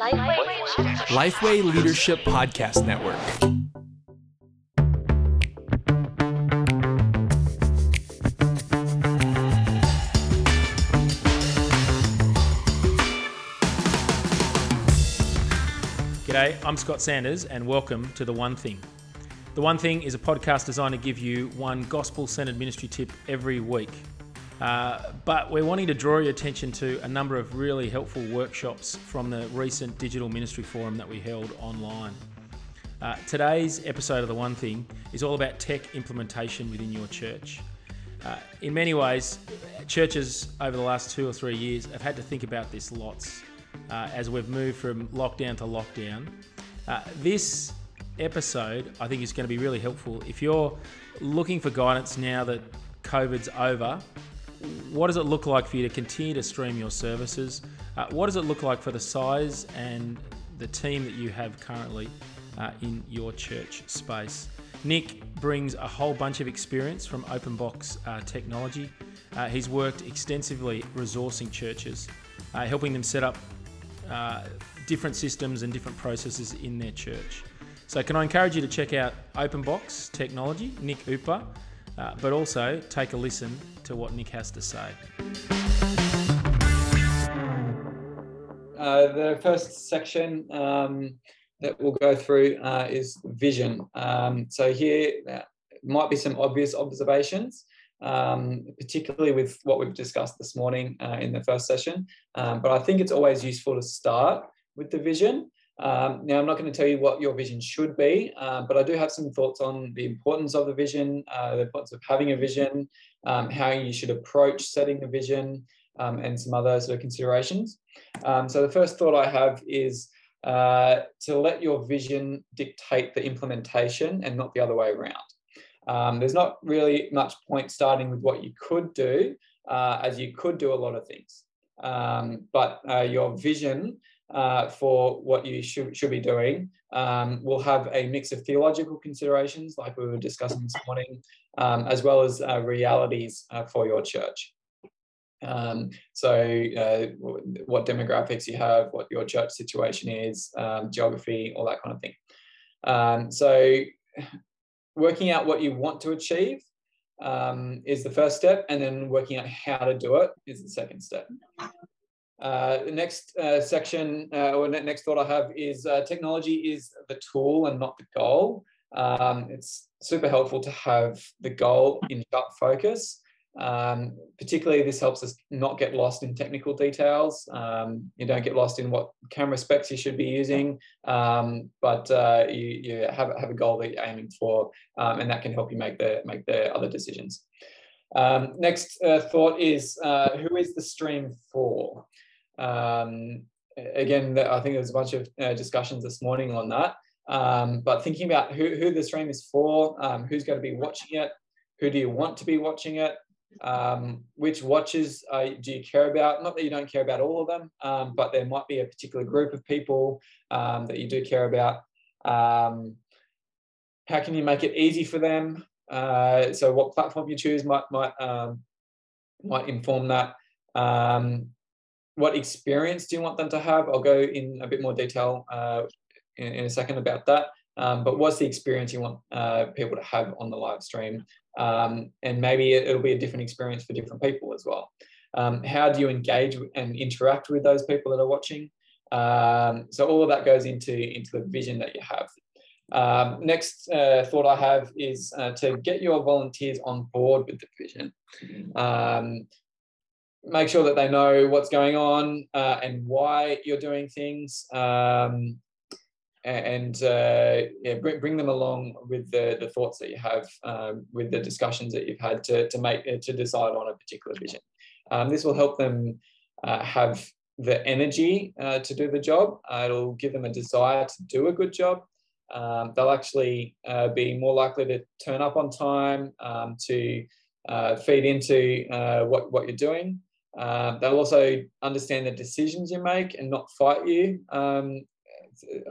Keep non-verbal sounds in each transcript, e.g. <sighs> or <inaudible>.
Lifeway Leadership Podcast Network. G'day, I'm Scott Sanders, and welcome to The One Thing. The One Thing is a podcast designed to give you one gospel centered ministry tip every week. Uh, but we're wanting to draw your attention to a number of really helpful workshops from the recent Digital Ministry Forum that we held online. Uh, today's episode of The One Thing is all about tech implementation within your church. Uh, in many ways, churches over the last two or three years have had to think about this lots uh, as we've moved from lockdown to lockdown. Uh, this episode, I think, is going to be really helpful if you're looking for guidance now that COVID's over. What does it look like for you to continue to stream your services? Uh, what does it look like for the size and the team that you have currently uh, in your church space? Nick brings a whole bunch of experience from OpenBox uh, technology. Uh, he's worked extensively resourcing churches, uh, helping them set up uh, different systems and different processes in their church. So, can I encourage you to check out OpenBox Technology, Nick Utber, uh, but also take a listen to what Nick has to say. Uh, the first section um, that we'll go through uh, is vision. Um, so here uh, might be some obvious observations, um, particularly with what we've discussed this morning uh, in the first session. Um, but I think it's always useful to start with the vision. Um, now, I'm not going to tell you what your vision should be, uh, but I do have some thoughts on the importance of the vision, uh, the importance of having a vision, um, how you should approach setting the vision, um, and some other sort of considerations. Um, so, the first thought I have is uh, to let your vision dictate the implementation and not the other way around. Um, there's not really much point starting with what you could do, uh, as you could do a lot of things. Um, but uh, your vision uh, for what you should, should be doing um, will have a mix of theological considerations, like we were discussing this morning, um, as well as uh, realities uh, for your church. Um, so, uh, what demographics you have, what your church situation is, um, geography, all that kind of thing. Um, so, working out what you want to achieve um, is the first step, and then working out how to do it is the second step. Uh, the next uh, section, uh, or next thought I have is uh, technology is the tool and not the goal. Um, it's super helpful to have the goal in sharp focus. Um, particularly, this helps us not get lost in technical details. Um, you don't get lost in what camera specs you should be using, um, but uh, you, you have, have a goal that you're aiming for, um, and that can help you make the make the other decisions. Um, next uh, thought is who is the stream for? Um, again, I think there's a bunch of uh, discussions this morning on that. but thinking about who, who the stream is for, who's going to be watching it, who do you want to be watching it? Um, which watches uh, do you care about? Not that you don't care about all of them, um, but there might be a particular group of people um, that you do care about. Um, how can you make it easy for them? Uh, so, what platform you choose might might um, might inform that. Um, what experience do you want them to have? I'll go in a bit more detail uh, in, in, a second about that. but what's the experience you want uh, people to have on the live stream? Um, and maybe it, will be a different experience for different people as well. Um, how do you engage and interact with those people that are watching? Um, so all of that goes into, into the vision that you have. Um, next uh, thought I have is uh, to get your volunteers on board with the vision. Um, make sure that they know what's going on uh, and why you're doing things. Um, and uh, yeah, bring, them along with the, the thoughts that you have, um, with the discussions that you've had to, to make uh, to decide on a particular vision. Um, this will help them uh, have the energy uh, to do the job. Uh, it'll give them a desire to do a good job. Um, they'll actually uh, be more likely to turn up on time, um, to feed into what, what you're doing. They'll also understand the decisions you make and not fight you um,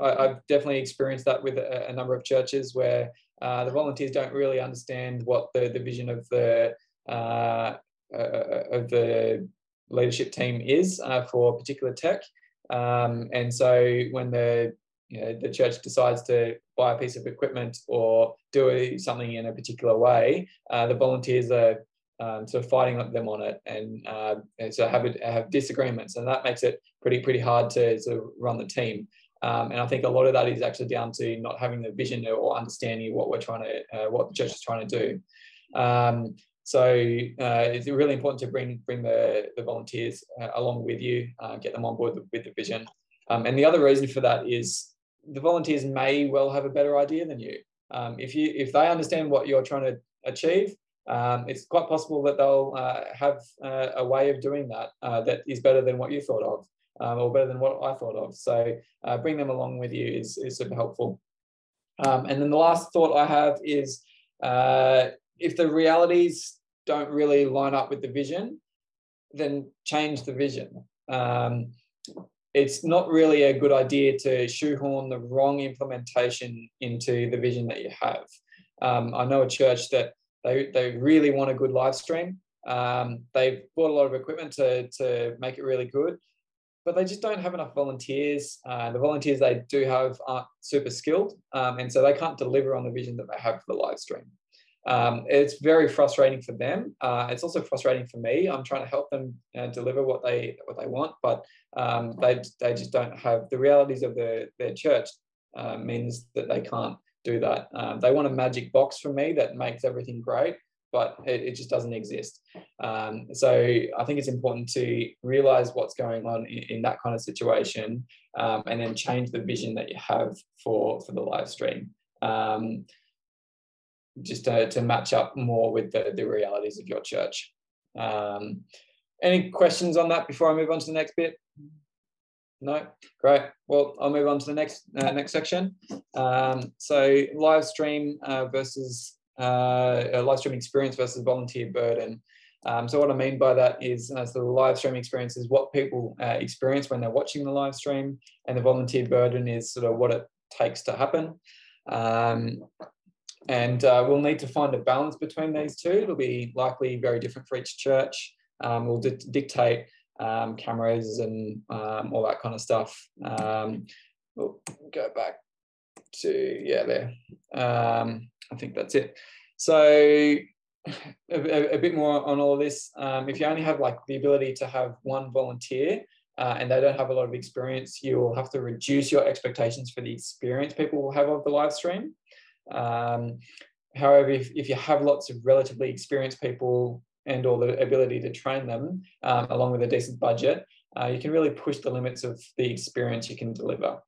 I, have definitely experienced that with a, a number of churches where uh, the volunteers don't really understand what the, the vision of the uh, uh, of the leadership team is uh, for particular tech. Um, and so when the you know, the church decides to buy a piece of equipment or do something in a particular way, uh, the volunteers are um, of fighting them on it, and, uh, and so have have disagreements, and that makes it pretty pretty hard to sort of run the team. Um, and I think a lot of that is actually down to not having the vision or understanding what we're trying to, uh, what the church is trying to do. Um, so uh, it's really important to bring bring the, the volunteers uh, along with you, uh, get them on board with the vision. Um, and the other reason for that is the volunteers may well have a better idea than you. Um, if you if they understand what you're trying to achieve, um, it's quite possible that they'll uh, have uh, a way of doing that uh, that is better than what you thought of, um, or better than what I thought of. So bring them along with you is, is super helpful. Um, and then the last thought I have is if the realities don't really line up with the vision, then change the vision. Um, it's not really a good idea to shoehorn the wrong implementation into the vision that you have. Um, I know a church that they, they really want a good live stream. Um, they've bought a lot of equipment to, to make it really good, but they just don't have enough volunteers. Uh, the volunteers they do have aren't super skilled, um, and so they can't deliver on the vision that they have for the live stream. Um, it's very frustrating for them. Uh, it's also frustrating for me. I'm trying to help them uh, deliver what they what they want, but um, they they just don't have the realities of their their church uh, means that they can't do that. Um, they want a magic box from me that makes everything great, but it, it just doesn't exist. Um, so I think it's important to realize what's going on in, in that kind of situation, um, and then change the vision that you have for for the live stream. Um, just to, to match up more with the, the realities of your church. Um, any questions on that before I move on to the next bit? No, great. Well, I'll move on to the next uh, next section. Um, so live stream uh, versus uh, live stream experience versus volunteer burden. Um, so what I mean by that is uh, so the live stream experience is what people uh, experience when they're watching the live stream, and the volunteer burden is sort of what it takes to happen. Um, and uh, we'll need to find a balance between these two. It'll be likely very different for each church. Um, we'll dictate um, cameras and um, all that kind of stuff. Um, we'll go back to, yeah, there. Um, I think that's it. So <sighs> a, a, bit more on all of this. Um, if you only have like the ability to have one volunteer, uh, and they don't have a lot of experience, you will have to reduce your expectations for the experience people will have of the live stream. Um, however, if, if you have lots of relatively experienced people and or the ability to train them um, along with a decent budget, uh, you can really push the limits of the experience you can deliver.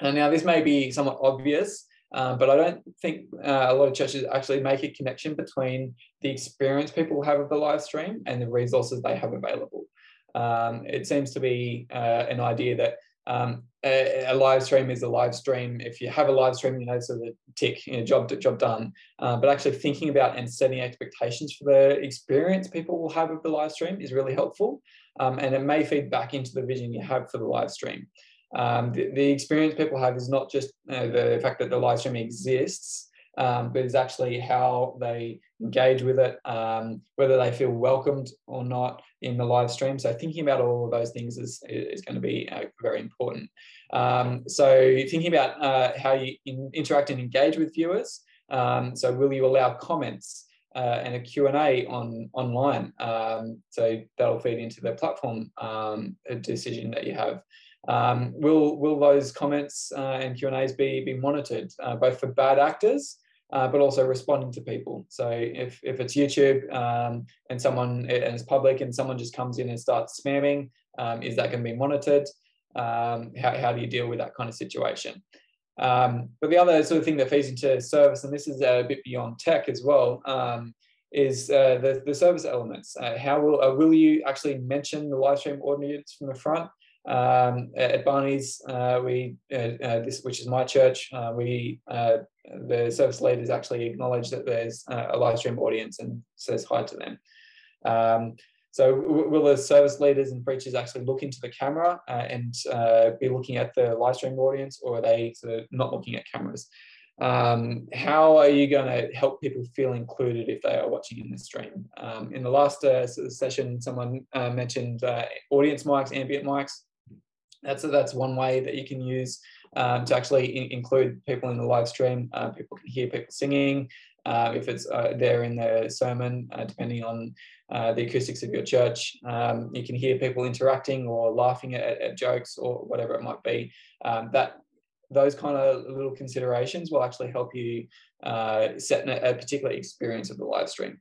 And now this may be somewhat obvious, um, but I don't think uh, a lot of churches actually make a connection between the experience people have of the live stream and the resources they have available. Um, it seems to be uh, an idea that um, a, a, live stream is a live stream. If you have a live stream, you know, so the tick, you know, job job done. Uh, but actually thinking about and setting expectations for the experience people will have of the live stream is really helpful. Um, and it may feed back into the vision you have for the live stream. Um, the, the, experience people have is not just the fact that the live stream exists, um, but it's actually how they engage with it, um, whether they feel welcomed or not in the live stream. So thinking about all of those things is, is going to be uh, very important. Um, so thinking about uh, how you in, interact and engage with viewers. Um, so will you allow comments uh, and a Q&A on online? Um, so that'll feed into the platform um, decision that you have. Um, will will those comments uh, and Q and A's be be monitored uh, both for bad actors uh, but also responding to people. So if, if it's YouTube um, and someone and it's public and someone just comes in and starts spamming, um, is that going to be monitored? Um, how, how do you deal with that kind of situation? Um, but the other sort of thing that feeds into service, and this is a bit beyond tech as well, um, is uh, the, the service elements. Uh, how will, uh, will you actually mention the live stream audience from the front? Um, at Barney's, uh, we uh, uh, this which is my church, uh, we uh, the service leaders actually acknowledge that there's uh, a live stream audience and says hi to them. Um, so will the service leaders and preachers actually look into the camera and be looking at the live stream audience, or are they sort of not looking at cameras? Um, how are you going to help people feel included if they are watching in the stream? Um, in the last uh, session, someone uh, mentioned uh, audience mics, ambient mics. that's that's one way that you can use um, to actually in- include people in the live stream. Uh, people can hear people singing. Uh, if it's uh, there in the sermon, uh, depending on uh, the acoustics of your church, um, you can hear people interacting or laughing at, at jokes or whatever it might be. Um, that those kind of little considerations will actually help you uh, set a, a particular experience of the live stream.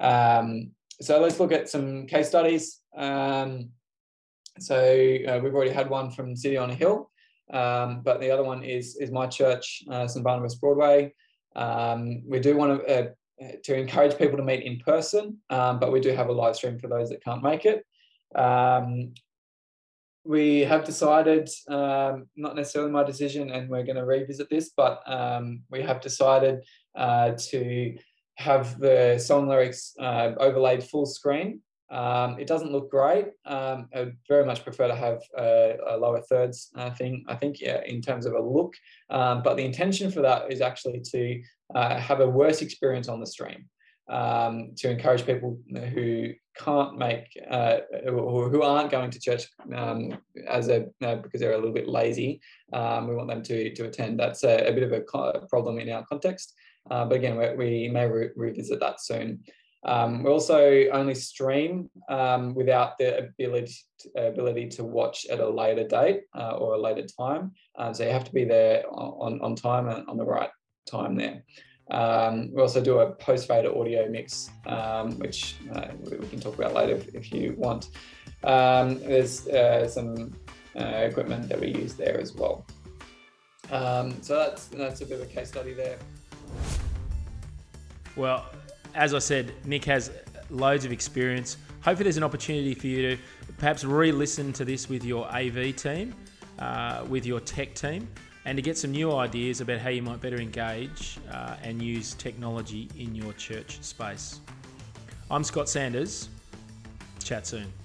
Um, so let's look at some case studies. Um, so uh, we've already had one from City on a Hill, um, but the other one is is my church, uh, St Barnabas Broadway. Um, we do want to uh, to encourage people to meet in person, um, but we do have a live stream for those that can't make it. Um, we have decided, um, not necessarily my decision, and we're going to revisit this, but um, we have decided uh, to have the song lyrics uh, overlaid full screen. Um, it doesn't look great. Um, I very much prefer to have a, a lower thirds uh, thing, I think, yeah, in terms of a look. Um, but the intention for that is actually to uh, have a worse experience on the stream, um, to encourage people who can't make uh, or who aren't going to church um, as a uh, because they're a little bit lazy. Um, we want them to to attend. That's a, a bit of a problem in our context. Uh, but again, we, we may re revisit that soon. Um, we also only stream um, without the ability to, ability to watch at a later date uh, or a later time. Uh, so you have to be there on, on time and on the right time there. Um, we also do a post fader audio mix, um, which uh, we can talk about later if, if you want. Um, there's uh, some uh, equipment that we use there as well. Um, so that's that's a bit of a case study there. Well, as I said, Nick has loads of experience. Hopefully, there's an opportunity for you to perhaps re listen to this with your AV team, uh, with your tech team, and to get some new ideas about how you might better engage uh, and use technology in your church space. I'm Scott Sanders. Chat soon.